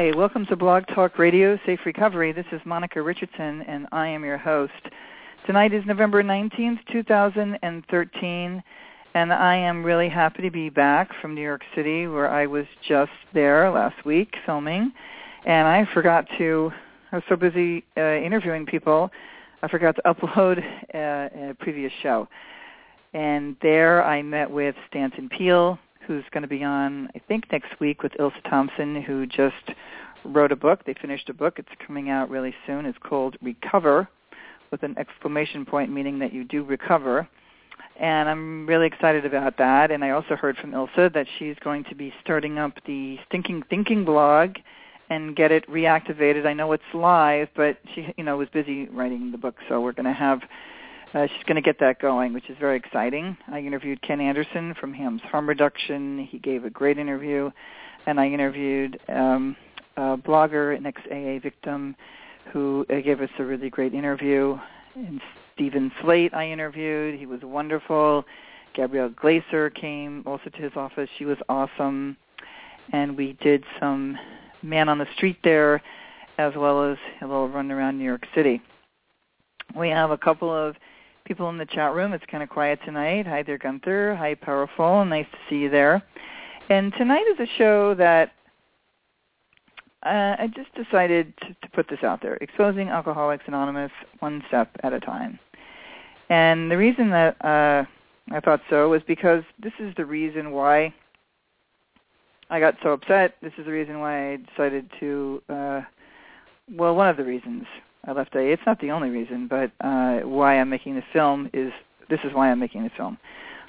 Hi, welcome to Blog Talk Radio Safe Recovery. This is Monica Richardson, and I am your host. Tonight is November 19th, 2013, and I am really happy to be back from New York City, where I was just there last week filming. And I forgot to, I was so busy uh, interviewing people, I forgot to upload uh, a previous show. And there I met with Stanton Peele, who's going to be on, I think, next week with Ilse Thompson, who just wrote a book. They finished a book. It's coming out really soon. It's called Recover, with an exclamation point, meaning that you do recover. And I'm really excited about that. And I also heard from Ilse that she's going to be starting up the Stinking Thinking blog and get it reactivated. I know it's live, but she, you know, was busy writing the book, so we're going to have uh, she's going to get that going, which is very exciting. I interviewed Ken Anderson from HAMS Harm Reduction. He gave a great interview. And I interviewed um, a blogger, an ex-AA victim, who uh, gave us a really great interview. And Steven Slate I interviewed. He was wonderful. Gabrielle Glaser came also to his office. She was awesome. And we did some man on the street there as well as a little run around New York City. We have a couple of people in the chat room. It's kind of quiet tonight. Hi there, Gunther. Hi, Powerful. Nice to see you there. And tonight is a show that uh, I just decided to, to put this out there, exposing Alcoholics Anonymous one step at a time. And the reason that uh, I thought so was because this is the reason why I got so upset. This is the reason why I decided to, uh, well, one of the reasons I left AA. It's not the only reason, but uh, why I'm making the film is this is why I'm making the film.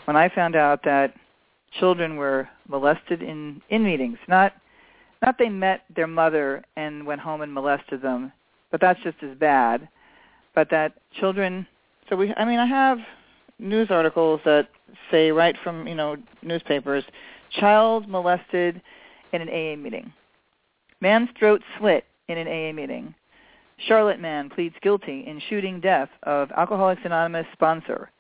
When I found out that children were molested in in meetings, not not they met their mother and went home and molested them, but that's just as bad. But that children, so we, I mean, I have news articles that say right from you know newspapers, child molested in an AA meeting, man's throat slit in an AA meeting, Charlotte man pleads guilty in shooting death of Alcoholics Anonymous sponsor.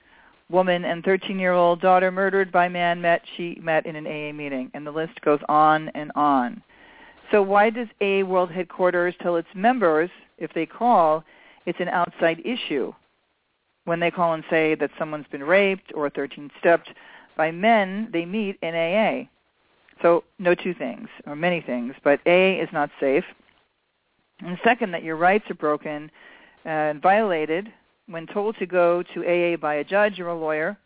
Woman and 13-year-old daughter murdered by man met she met in an AA meeting, and the list goes on and on. So why does AA World Headquarters tell its members, if they call, it's an outside issue? When they call and say that someone's been raped or 13-stepped by men, they meet in AA. So no two things, or many things, but AA is not safe. And second, that your rights are broken and violated when told to go to AA by a judge or a lawyer,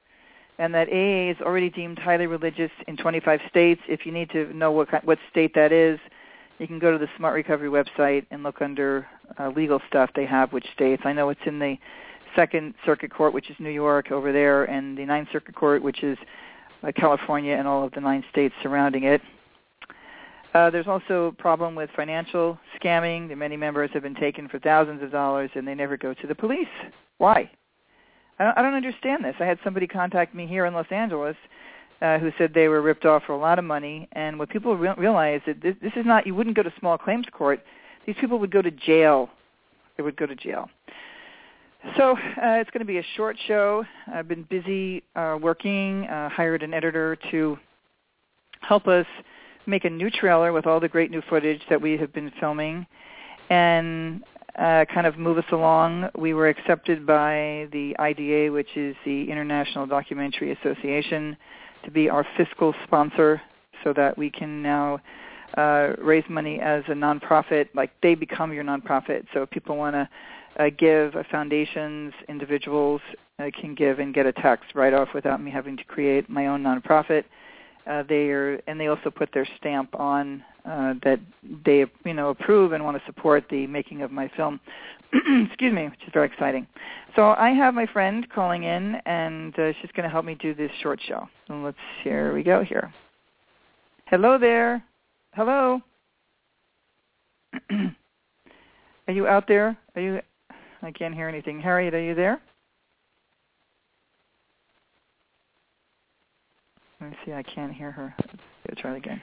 and that AA is already deemed highly religious in 25 states. If you need to know what what state that is, you can go to the Smart Recovery website and look under uh, legal stuff they have which states. I know it's in the Second Circuit Court, which is New York over there, and the Ninth Circuit Court, which is uh, California and all of the nine states surrounding it. Uh, there's also a problem with financial scamming. The many members have been taken for thousands of dollars, and they never go to the police. Why? I don't, I don't understand this. I had somebody contact me here in Los Angeles uh, who said they were ripped off for a lot of money, and what people re- realize that this, this is not. You wouldn't go to small claims court. These people would go to jail. They would go to jail. So uh, it's going to be a short show. I've been busy uh, working, uh, hired an editor to help us make a new trailer with all the great new footage that we have been filming and uh, kind of move us along. We were accepted by the IDA, which is the International Documentary Association, to be our fiscal sponsor so that we can now uh, raise money as a nonprofit. Like they become your nonprofit. So if people want to uh, give, uh, foundations, individuals uh, can give and get a tax write-off without me having to create my own nonprofit. Uh, they are, and they also put their stamp on uh, that they, you know, approve and want to support the making of my film. Excuse me, which is very exciting. So I have my friend calling in, and uh, she's going to help me do this short show. So let's here we go here. Hello there. Hello. are you out there? Are you? I can't hear anything. Harriet, are you there? Let me see. I can't hear her. Let's try it again.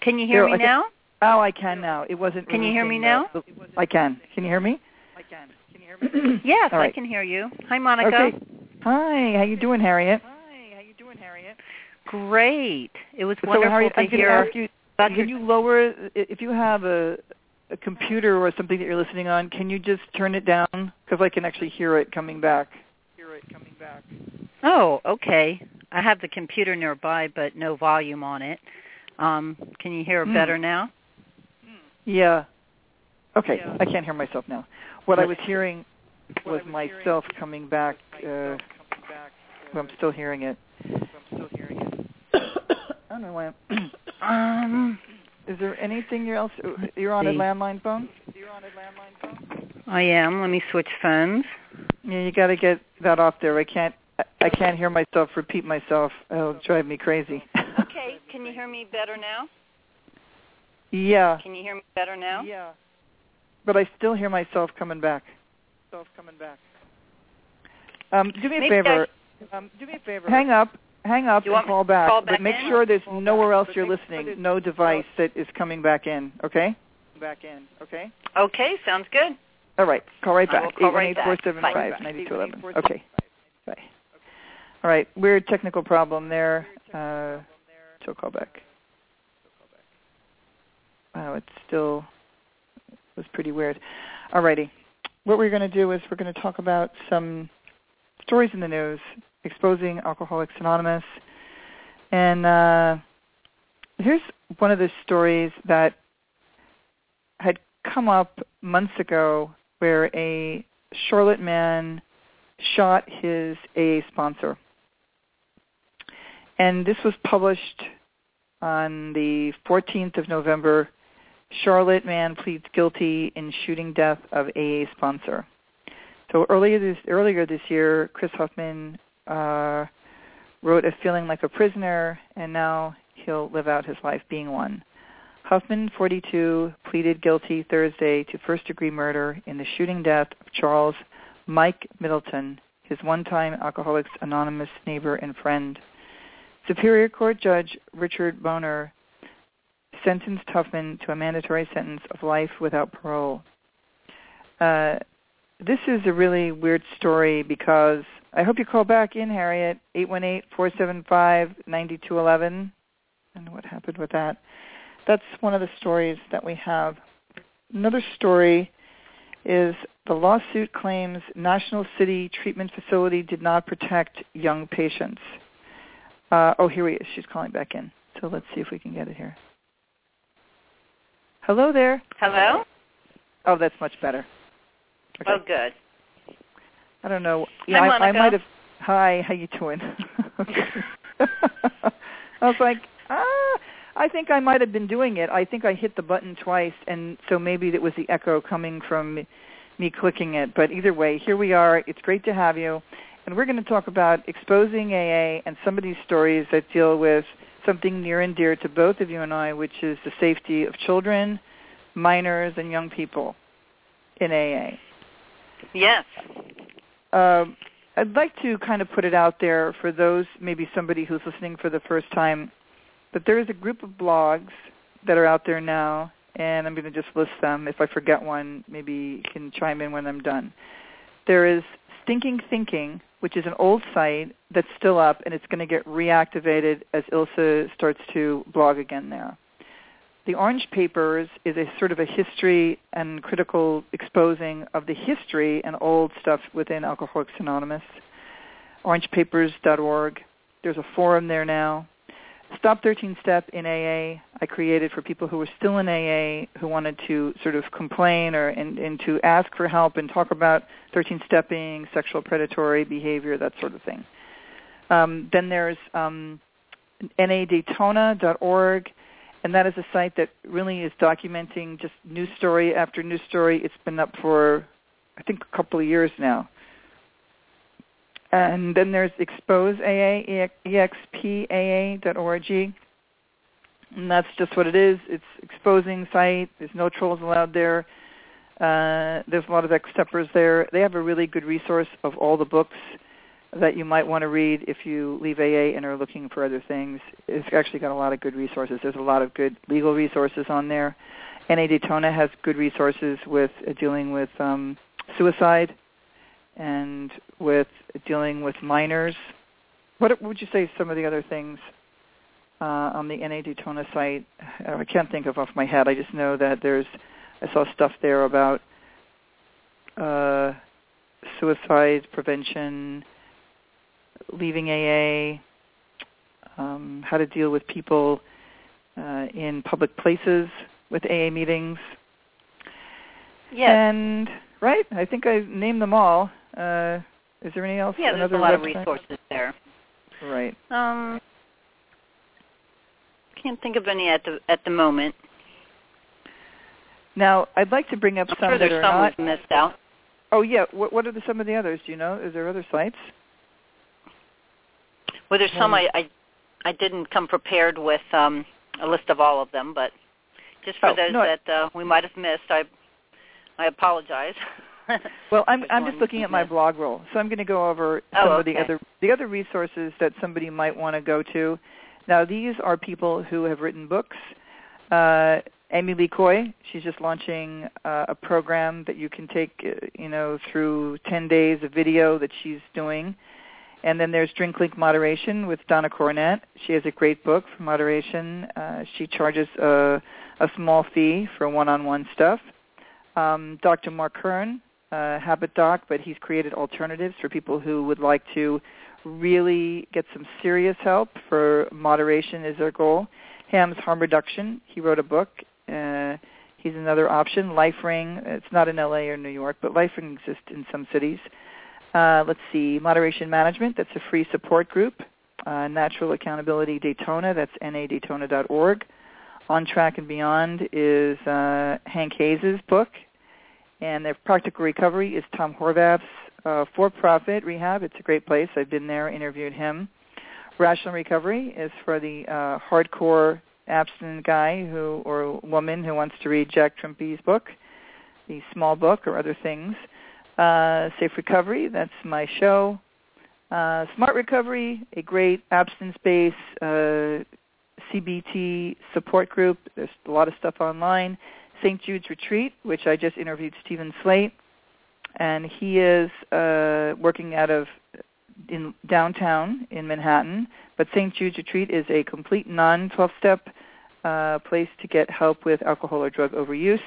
Can you hear Here, me now? Oh, I can now. It wasn't. Can you hear me now? I can. Can you hear me? I can. Can you hear me? Yes, right. I can hear you. Hi, Monica. Okay. Hi. How you doing, Harriet? Hi. How you doing, Harriet? Great. It was So, wonderful Harriet, to I'm hear. ask you. Can your- you lower if you have a a computer or something that you're listening on? Can you just turn it down because I can actually hear it coming back. Hear it coming back. Oh, okay. I have the computer nearby, but no volume on it. Um, can you hear Hmm. better now? Yeah. Okay. Yeah. I can't hear myself now. What I was hearing was myself coming back. Uh, well, I'm still hearing it. I'm still hearing it. I don't know why. I'm Um, Is there anything else? You're on a landline phone. You're on a landline phone. I am. Let me switch phones. Yeah, you got to get that off there. I can't. I- I can't hear myself repeat myself. It'll drive me crazy. Okay. Can you hear me better now? yeah. Can you hear me better now? Yeah. But I still hear myself coming back. Self coming back. Um, do me a Maybe favor. Um, do me a favor. Hang up. Hang up and want me call back. but make in? sure there's Call nowhere else But you're listening. No device that is coming back in. Okay. Back in. Okay. Okay, sounds good. All right. Call right I back. will call right back. 818-475-9211. Okay. Bye. All right. Weird technical problem there. Uh, so call back. Wow, it's still it was pretty weird. All righty. What we're going to do is we're going to talk about some stories in the news exposing Alcoholics Anonymous. And uh, here's one of the stories that had come up months ago where a Charlotte man shot his AA sponsor. And this was published on the 14th of November. Charlotte man pleads guilty in shooting death of AA sponsor. So earlier this earlier this year, Chris Huffman uh, wrote a feeling like a prisoner, and now he'll live out his life being one. Huffman, 42, pleaded guilty Thursday to first-degree murder in the shooting death of Charles Mike Middleton, his one-time Alcoholics Anonymous neighbor and friend. Superior Court Judge Richard Boner sentenced Huffman to a mandatory sentence of life without parole. Uh, this is a really weird story because I hope you call back in, Harriet, 818-475-9211. I don't know what happened with that. That's one of the stories that we have. Another story is the lawsuit claims National City Treatment Facility did not protect young patients. Uh, oh, here he is. She's calling back in. So let's see if we can get it here. Hello there. Hello? Oh, that's much better. Okay. Oh, good. I don't know. Hi, I, I might have. Hi, how you doing? I was like, ah, I think I might have been doing it. I think I hit the button twice, and so maybe it was the echo coming from me clicking it. But either way, here we are. It's great to have you, and we're going to talk about exposing AA and some of these stories that deal with something near and dear to both of you and I, which is the safety of children, minors, and young people in AA. Yes. Um, I'd like to kind of put it out there for those, maybe somebody who's listening for the first time, that there is a group of blogs that are out there now, and I'm going to just list them. If I forget one, maybe you can chime in when I'm done. There is Stinking Thinking, which is an old site that's still up, and it's going to get reactivated as Ilse starts to blog again there. The Orange Papers is a sort of a history and critical exposing of the history and old stuff within Alcoholics Anonymous. OrangePapers.org. There's a forum there now. Stop 13 Step in AA I created for people who were still in AA who wanted to sort of complain or and, and to ask for help and talk about 13 stepping, sexual predatory behavior, that sort of thing. Um, then there's um, nadaytona.org, and that is a site that really is documenting just news story after news story. It's been up for, I think, a couple of years now. And then there's Expose AA, expaa.org. And that's just what it is. It's exposing site. There's no trolls allowed there. Uh, there's a lot of ex-steppers there. They have a really good resource of all the books that you might want to read if you leave AA and are looking for other things. It's actually got a lot of good resources. There's a lot of good legal resources on there. NA Daytona has good resources with uh, dealing with um, suicide and with dealing with minors. What would you say some of the other things uh, on the NA Daytona site? Uh, I can't think of off my head. I just know that there's I saw stuff there about uh, suicide prevention, leaving AA, um, how to deal with people uh, in public places with AA meetings. Yes. And right, I think I named them all. Uh, is there any else? Yeah, there's a lot website? of resources there. Right. Um, can't think of any at the at the moment. Now, I'd like to bring up I'm some sure that are some not. missed out. Oh yeah. What, what are the, some of the others? Do you know? Is there other sites? Well, there's some I, I I didn't come prepared with um, a list of all of them, but just for Oh, those no, that uh, we might have missed, I I apologize. Well, I'm I'm just looking at my blog roll, so I'm going to go over Oh, some of the other the other resources that somebody might want to go to. Now, these are people who have written books. Uh, Amy Lee Coy, she's just launching uh, a program that you can take, uh, you know, through 10 days of video that she's doing. And then there's Drink Link Moderation with Donna Cornett. She has a great book for moderation. Uh, she charges a, a small fee for one-on-one stuff. Um, Dr. Marc Kern, uh, Habit Doc, but he's created alternatives for people who would like to really get some serious help for moderation is their goal. HAMS Harm Reduction, he wrote a book. Uh, he's another option. LifeRing, it's not in LA or New York, but LifeRing exists in some cities. Uh, let's see, Moderation Management, that's a free support group. Uh, Natural Accountability Daytona, that's nadaytona.org. On Track and Beyond is uh, Hank Hayes' book, and their practical recovery is Tom Horvath's uh, for-profit rehab. It's a great place. I've been there, interviewed him. Rational Recovery is for the uh, hardcore abstinent guy who or woman who wants to read Jack Trimpey's book, the small book or other things. Uh, Safe Recovery, that's my show. Uh, Smart Recovery, a great abstinence-based uh, CBT support group. There's a lot of stuff online. St. Jude's Retreat, which I just interviewed Steven Slate, and he is uh, working out of in downtown in Manhattan. But St. Jude's Retreat is a complete non-12-step uh, place to get help with alcohol or drug overuse.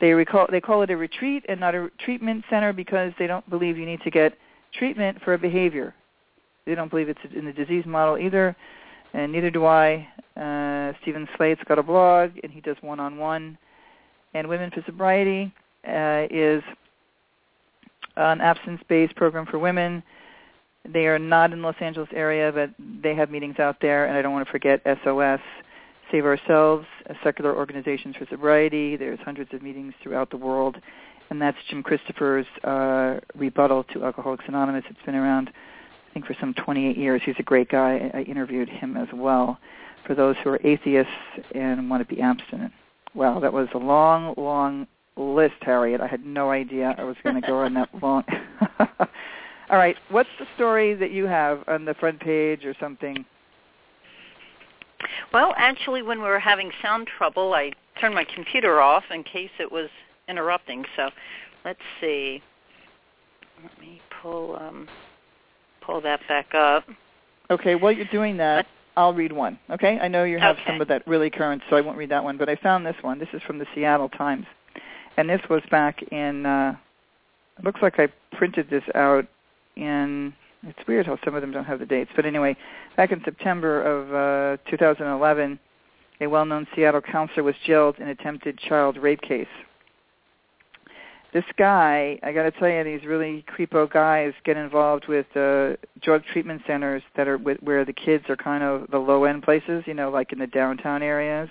They recall they call it a retreat and not a treatment center because they don't believe you need to get treatment for a behavior. They don't believe it's in the disease model either, and neither do I. Uh, Steven Slate's got a blog, and he does one-on-one. And Women for Sobriety uh, is an abstinence-based program for women. They are not in the Los Angeles area, but they have meetings out there. And I don't want to forget SOS, Save Ourselves, a secular organizations for sobriety. There's hundreds of meetings throughout the world. And that's Jim Christopher's uh, rebuttal to Alcoholics Anonymous. It's been around, I think, for some 28 years. He's a great guy. I interviewed him as well for those who are atheists and want to be abstinent. Wow, that was a long, long list, Harriet. I had no idea I was going to go on that long. All right, what's the story that you have on the front page or something? Well, actually, when we were having sound trouble, I turned my computer off in case it was interrupting. So let's see. Let me pull um, pull that back up. Okay, while you're doing that, I'll read one. Okay, I know you have Okay. some of that really current, so I won't read that one. But I found this one. This is from the Seattle Times, and this was back in. Uh, it looks like I printed this out in. It's weird how some of them don't have the dates, but anyway, back in September of uh, 2011, a well-known Seattle counselor was jailed in attempted child rape case. This guy, I got to tell you, these really creepo guys get involved with uh, drug treatment centers that are with, where the kids are kind of the low-end places, you know, like in the downtown areas.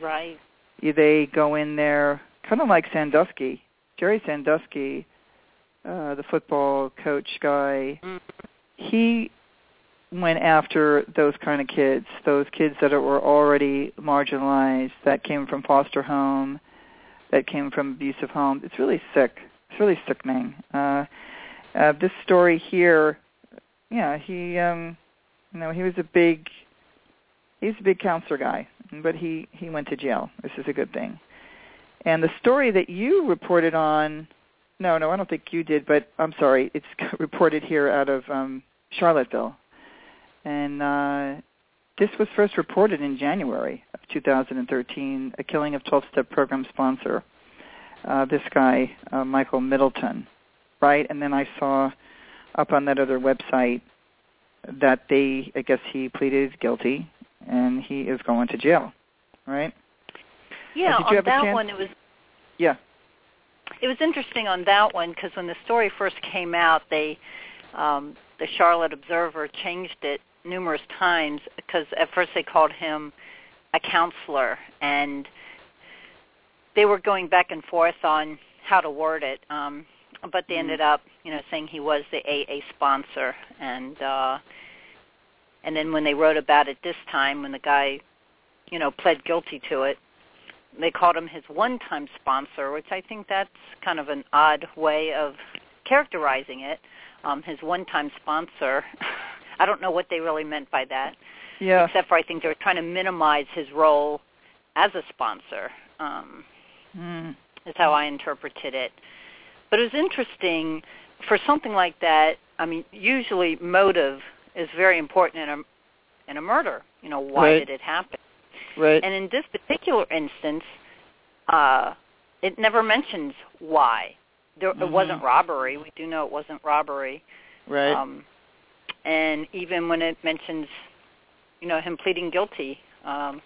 Right. They go in there, kind of like Sandusky, Jerry Sandusky, uh, the football coach guy. Mm. He went after those kind of kids, those kids that were already marginalized, that came from foster home, that came from abusive homes. It's really sick. It's really sickening. Uh, uh, this story here, yeah, he, um, you know, he was a big, he's a big counselor guy, but he he went to jail. This is a good thing. And the story that you reported on, no, no, I don't think you did, but I'm sorry, it's reported here out of um, Charlottesville, and uh, this was first reported in January of 2013, a killing of 12-step program sponsor, uh, this guy, uh, Michael Middleton, right? And then I saw up on that other website that they, I guess he pleaded guilty and he is going to jail, right? Yeah, did you on that one it was Yeah. it was interesting on that one because when the story first came out, they um, the Charlotte Observer changed it numerous times because at first they called him a counselor and they were going back and forth on how to word it. Um, but they Mhm. ended up, you know, saying he was the AA sponsor and uh and then when they wrote about it this time when the guy, you know, pled guilty to it, they called him his one-time sponsor, which I think that's kind of an odd way of characterizing it. Um, his one-time sponsor. I don't know what they really meant by that, Yeah. except for I think they were trying to minimize his role as a sponsor. Um, Mm. is how I interpreted it. But it was interesting for something like that. I mean, usually motive is very important in a in a murder. You know, why Right. did it happen? Right. And in this particular instance, uh, it never mentions why. There, Mhm. It wasn't robbery. We do know it wasn't robbery. right. Um, and even when it mentions, you know, him pleading guilty, um,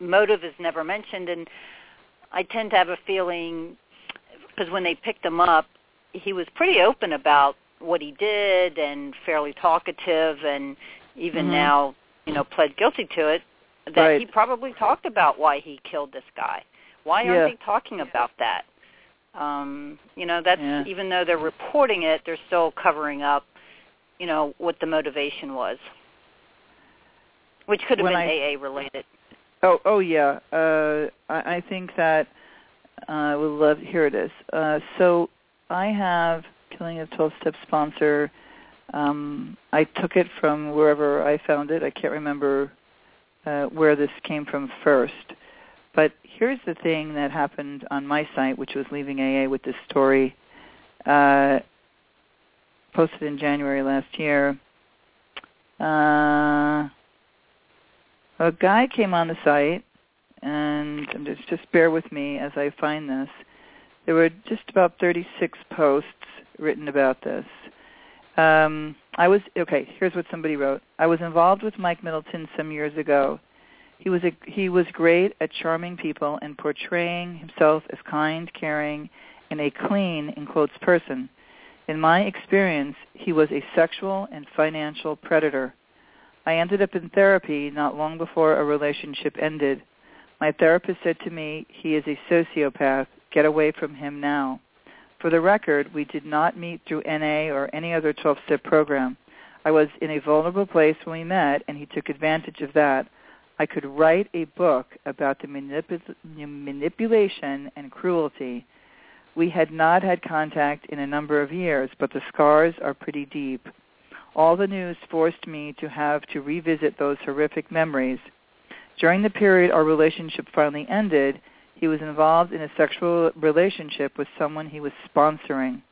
motive is never mentioned. And I tend to have a feeling because when they picked him up, he was pretty open about what he did and fairly talkative, and even Mhm. now, you know, pled guilty to it. That Right. he probably talked about why he killed this guy. Why aren't they talking about that? Um, you know, that's Yeah. even though they're reporting it, they're still covering up, you know, what the motivation was, which could have When been I- AA related. Oh, oh yeah. Uh, I, I think that I uh, would love. Here it is. Uh, so I have Killing a 12-Step sponsor. Um, I took it from wherever I found it. I can't remember uh, where this came from first. But here's the thing that happened on my site, which was leaving AA with this story, uh, posted in January last year. Uh, a guy came on the site, and just, just bear with me as I find this. There were just about 36 posts written about this. Um, I was okay. Here's what somebody wrote. I was involved with Mike Middleton some years ago. He was a, he was great at charming people and portraying himself as kind, caring, and a clean in quotes person. In my experience, he was a sexual and financial predator. I ended up in therapy not long before a relationship ended. My therapist said to me, he is a sociopath. Get away from him now. For the record, we did not meet through NA or any other 12-step program. I was in a vulnerable place when we met, and he took advantage of that. I could write a book about the manip- manipulation and cruelty. We had not had contact in a number of years, but the scars are pretty deep. All the news forced me to have to revisit those horrific memories. During the period our relationship finally ended, he was involved in a sexual relationship with someone he was sponsoring.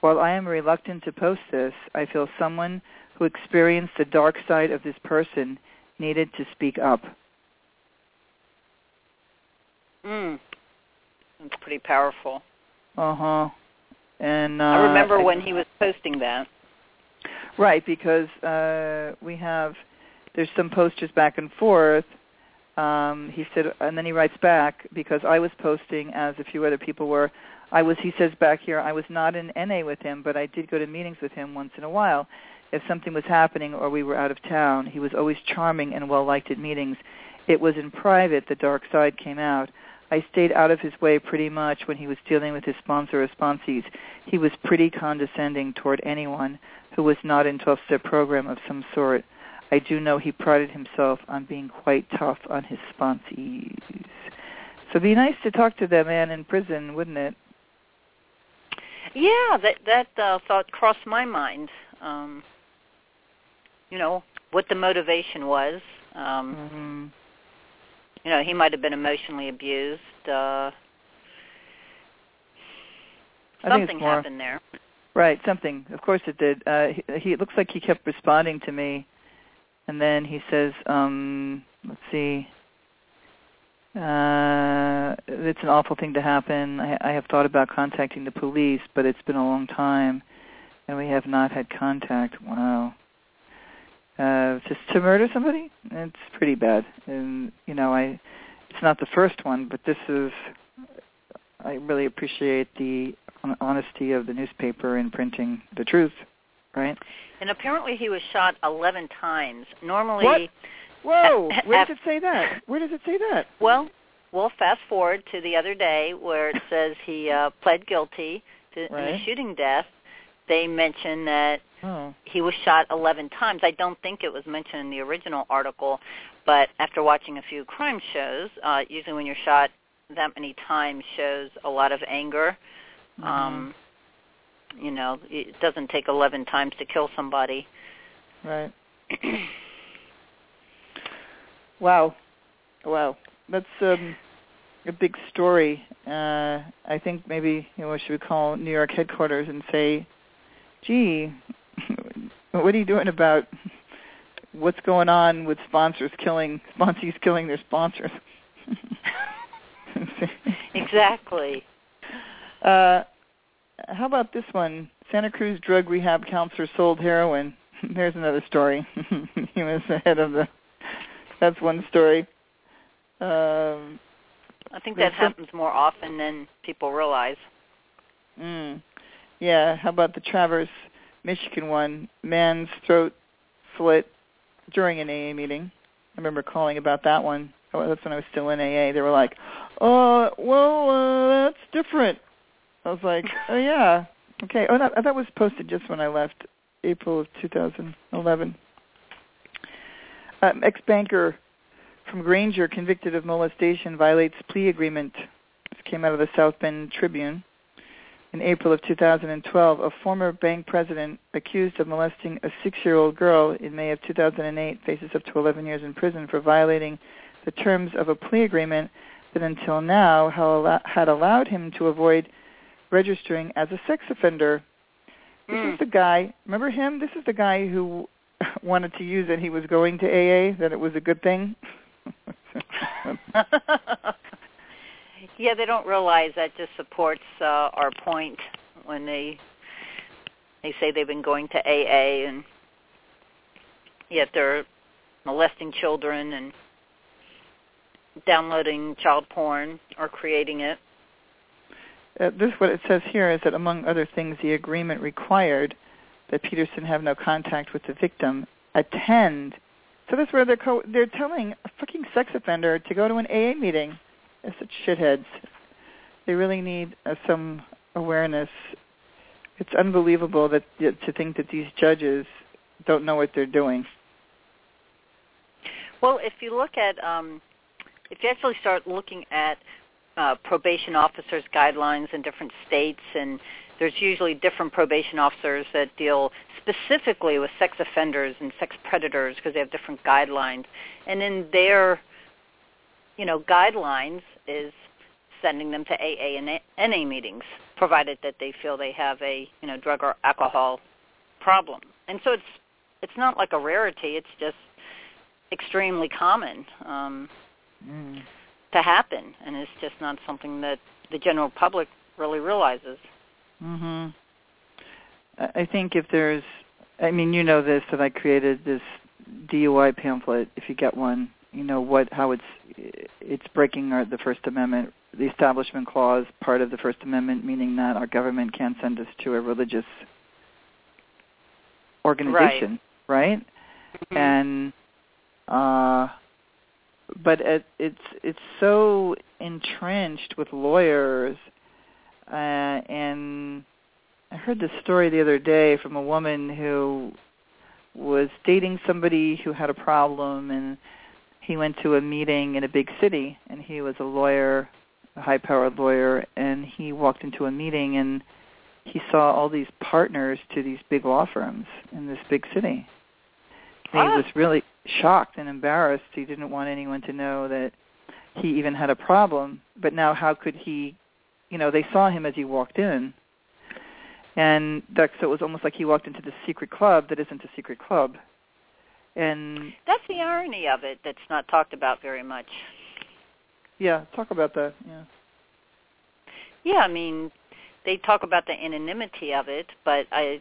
While I am reluctant to post this, I feel someone who experienced the dark side of this person needed to speak up. Mm. That's pretty powerful. Uh huh. And uh, I remember I, when he was posting that. Right, because uh, we have there's some posters back and forth. Um, he said, and then he writes back because I was posting as a few other people were. I was, he says back here, I was not in NA with him, but I did go to meetings with him once in a while. If something was happening or we were out of town, he was always charming and well liked at meetings. It was in private the dark side came out. I stayed out of his way pretty much when he was dealing with his sponsor or sponsees. He was pretty condescending toward anyone who was not in 12-step program of some sort. I do know he prided himself on being quite tough on his sponsees. So it'd be nice to talk to that man in prison, wouldn't it? Yeah, that that uh, thought crossed my mind. Um, you know what the motivation was. Um, mm-hmm. You know, he might have been emotionally abused. Uh, something more, happened there. Right, something. Of course it did. Uh, he, he it looks like he kept responding to me, and then he says, um, "Let's see." Uh, it's an awful thing to happen. I, I have thought about contacting the police, but it's been a long time, and we have not had contact. Wow. Uh, just to murder somebody, it's pretty bad. And you know, I, it's not the first one, but this is. I really appreciate the honesty of the newspaper in printing the truth, right? And apparently, he was shot 11 times. Normally. What? Whoa! Where does it say that? Where does it say that? Well, we'll fast forward to the other day where it says he uh, pled guilty to right. shooting death. They mention that oh. he was shot 11 times. I don't think it was mentioned in the original article, but after watching a few crime shows, uh, usually when you're shot that many times shows a lot of anger. Mm-hmm. Um, you know, it doesn't take 11 times to kill somebody. Right. Wow, wow, that's um, a big story. Uh, I think maybe you know, should we call New York headquarters and say, "Gee, what are you doing about what's going on with sponsors killing sponsees killing their sponsors?" exactly. Uh, how about this one? Santa Cruz drug rehab counselor sold heroin. There's another story. he was the head of the that's one story. Um, I think that happens more often than people realize. Mm, yeah. How about the Traverse, Michigan one? Man's throat slit during an AA meeting. I remember calling about that one. Oh, that's when I was still in AA. They were like, "Uh, well, uh, that's different." I was like, "Oh yeah, okay." Oh, that that was posted just when I left, April of 2011 uh, ex-banker from Granger convicted of molestation violates plea agreement. This came out of the South Bend Tribune. In April of 2012, a former bank president accused of molesting a six-year-old girl in May of 2008 faces up to 11 years in prison for violating the terms of a plea agreement that until now had allowed him to avoid registering as a sex offender. This mm. is the guy, remember him? This is the guy who wanted to use it, he was going to AA, that it was a good thing? yeah, they don't realize that just supports uh, our point when they they say they've been going to AA and yet they're molesting children and downloading child porn or creating it. Uh, this what it says here is that among other things the agreement required that Peterson have no contact with the victim, attend. So that's where they're co- they're telling a fucking sex offender to go to an AA meeting. They're such shitheads. They really need uh, some awareness. It's unbelievable that to think that these judges don't know what they're doing. Well, if you look at, um, if you actually start looking at uh, probation officers' guidelines in different states and there's usually different probation officers that deal specifically with sex offenders and sex predators because they have different guidelines. And in their, you know, guidelines is sending them to AA and NA meetings, provided that they feel they have a you know drug or alcohol problem. And so it's it's not like a rarity; it's just extremely common um, mm. to happen, and it's just not something that the general public really realizes. Mhm. I think if there's, I mean, you know this that I created this DUI pamphlet. If you get one, you know what how it's it's breaking our, the First Amendment, the Establishment Clause, part of the First Amendment, meaning that our government can't send us to a religious organization, right? right? Mm-hmm. And uh, but it, it's it's so entrenched with lawyers, uh, and I heard this story the other day from a woman who was dating somebody who had a problem and he went to a meeting in a big city and he was a lawyer, a high powered lawyer, and he walked into a meeting and he saw all these partners to these big law firms in this big city. And ah. he was really shocked and embarrassed. He didn't want anyone to know that he even had a problem. But now how could he you know, they saw him as he walked in and that, so it was almost like he walked into the secret club that isn't a secret club. And that's the irony of it that's not talked about very much. Yeah, talk about that. Yeah. Yeah, I mean, they talk about the anonymity of it, but I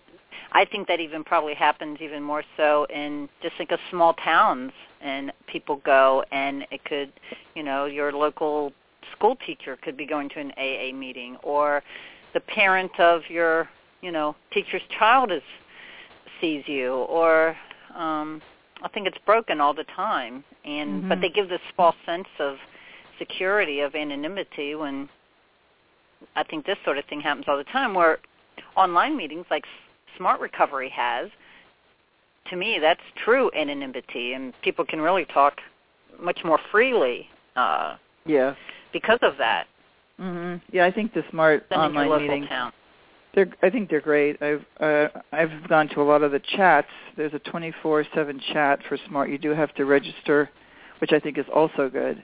I think that even probably happens even more so in just like a small towns and people go and it could, you know, your local school teacher could be going to an AA meeting or the parent of your you know teacher's child is sees you or um I think it's broken all the time and mm-hmm. but they give this false sense of security of anonymity when I think this sort of thing happens all the time where online meetings like Smart Recovery has to me that's true anonymity and people can really talk much more freely uh yeah because of that mhm yeah i think the smart online meetings town. They're, I think they're great. I've uh, I've gone to a lot of the chats. There's a 24/7 chat for Smart. You do have to register, which I think is also good.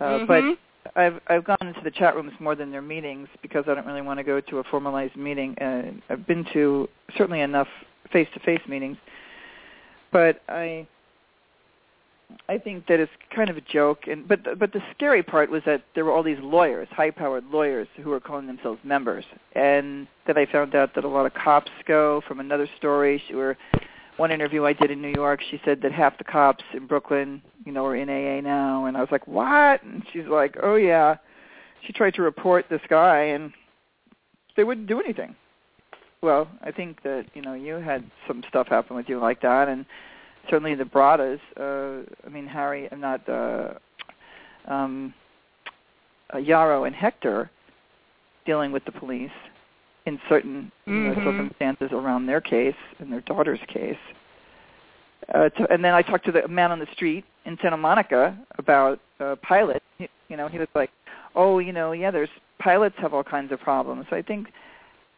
Uh, mm-hmm. But I've I've gone into the chat rooms more than their meetings because I don't really want to go to a formalized meeting. Uh, I've been to certainly enough face-to-face meetings, but I I think that it's kind of a joke, and but but the scary part was that there were all these lawyers, high-powered lawyers, who were calling themselves members, and then I found out that a lot of cops go. From another story, she were one interview I did in New York, she said that half the cops in Brooklyn, you know, are in AA now, and I was like, what? And she's like, oh yeah. She tried to report this guy, and they wouldn't do anything. Well, I think that you know you had some stuff happen with you like that, and certainly the Bradas. Uh, I mean, Harry, I'm not uh, um, uh, Yarrow and Hector dealing with the police in certain mm-hmm. you know, circumstances around their case and their daughter's case. Uh, to, and then I talked to the man on the street in Santa Monica about uh, Pilot. He, you know, he was like, "Oh, you know, yeah, there's pilots have all kinds of problems." So I think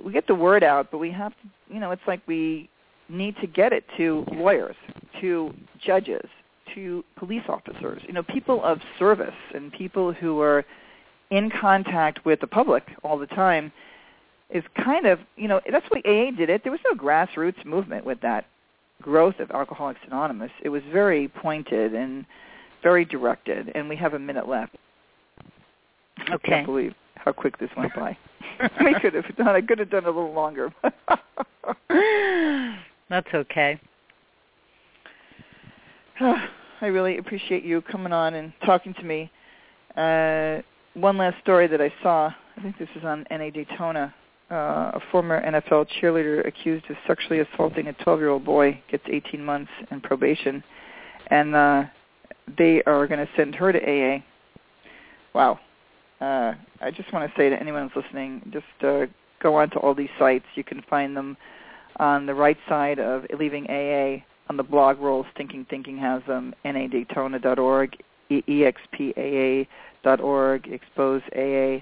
we get the word out, but we have to, you know, it's like we need to get it to lawyers, to judges, to police officers, you know, people of service and people who are in contact with the public all the time is kind of, you know, that's why AA did it. There was no grassroots movement with that growth of Alcoholics Anonymous. It was very pointed and very directed, and we have a minute left. Okay. I can't believe how quick this went by. we could have done. I could have done a little longer. That's okay. I really appreciate you coming on and talking to me. Uh, one last story that I saw. I think this is on NA Daytona. Uh, a former NFL cheerleader accused of sexually assaulting a 12-year-old boy gets 18 months in probation, and uh, they are going to send her to AA. Wow. Uh, I just want to say to anyone who's listening, just uh, go on to all these sites. You can find them on the right side of Leaving AA on the blog roll. Stinking Thinking has them. NADaytona.org, EXPAA.org, Expose AA,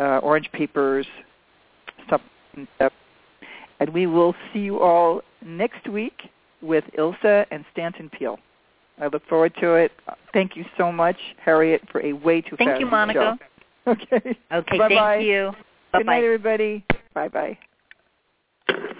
uh, Orange Papers, stuff. And we will see you all next week with Ilse and Stanton Peele. I look forward to it. Thank you so much, Harriet, for a way too Thank fast you, Monica. show. Okay. Okay. Bye-bye. Thank you. Good Bye-bye. night, everybody. Bye bye.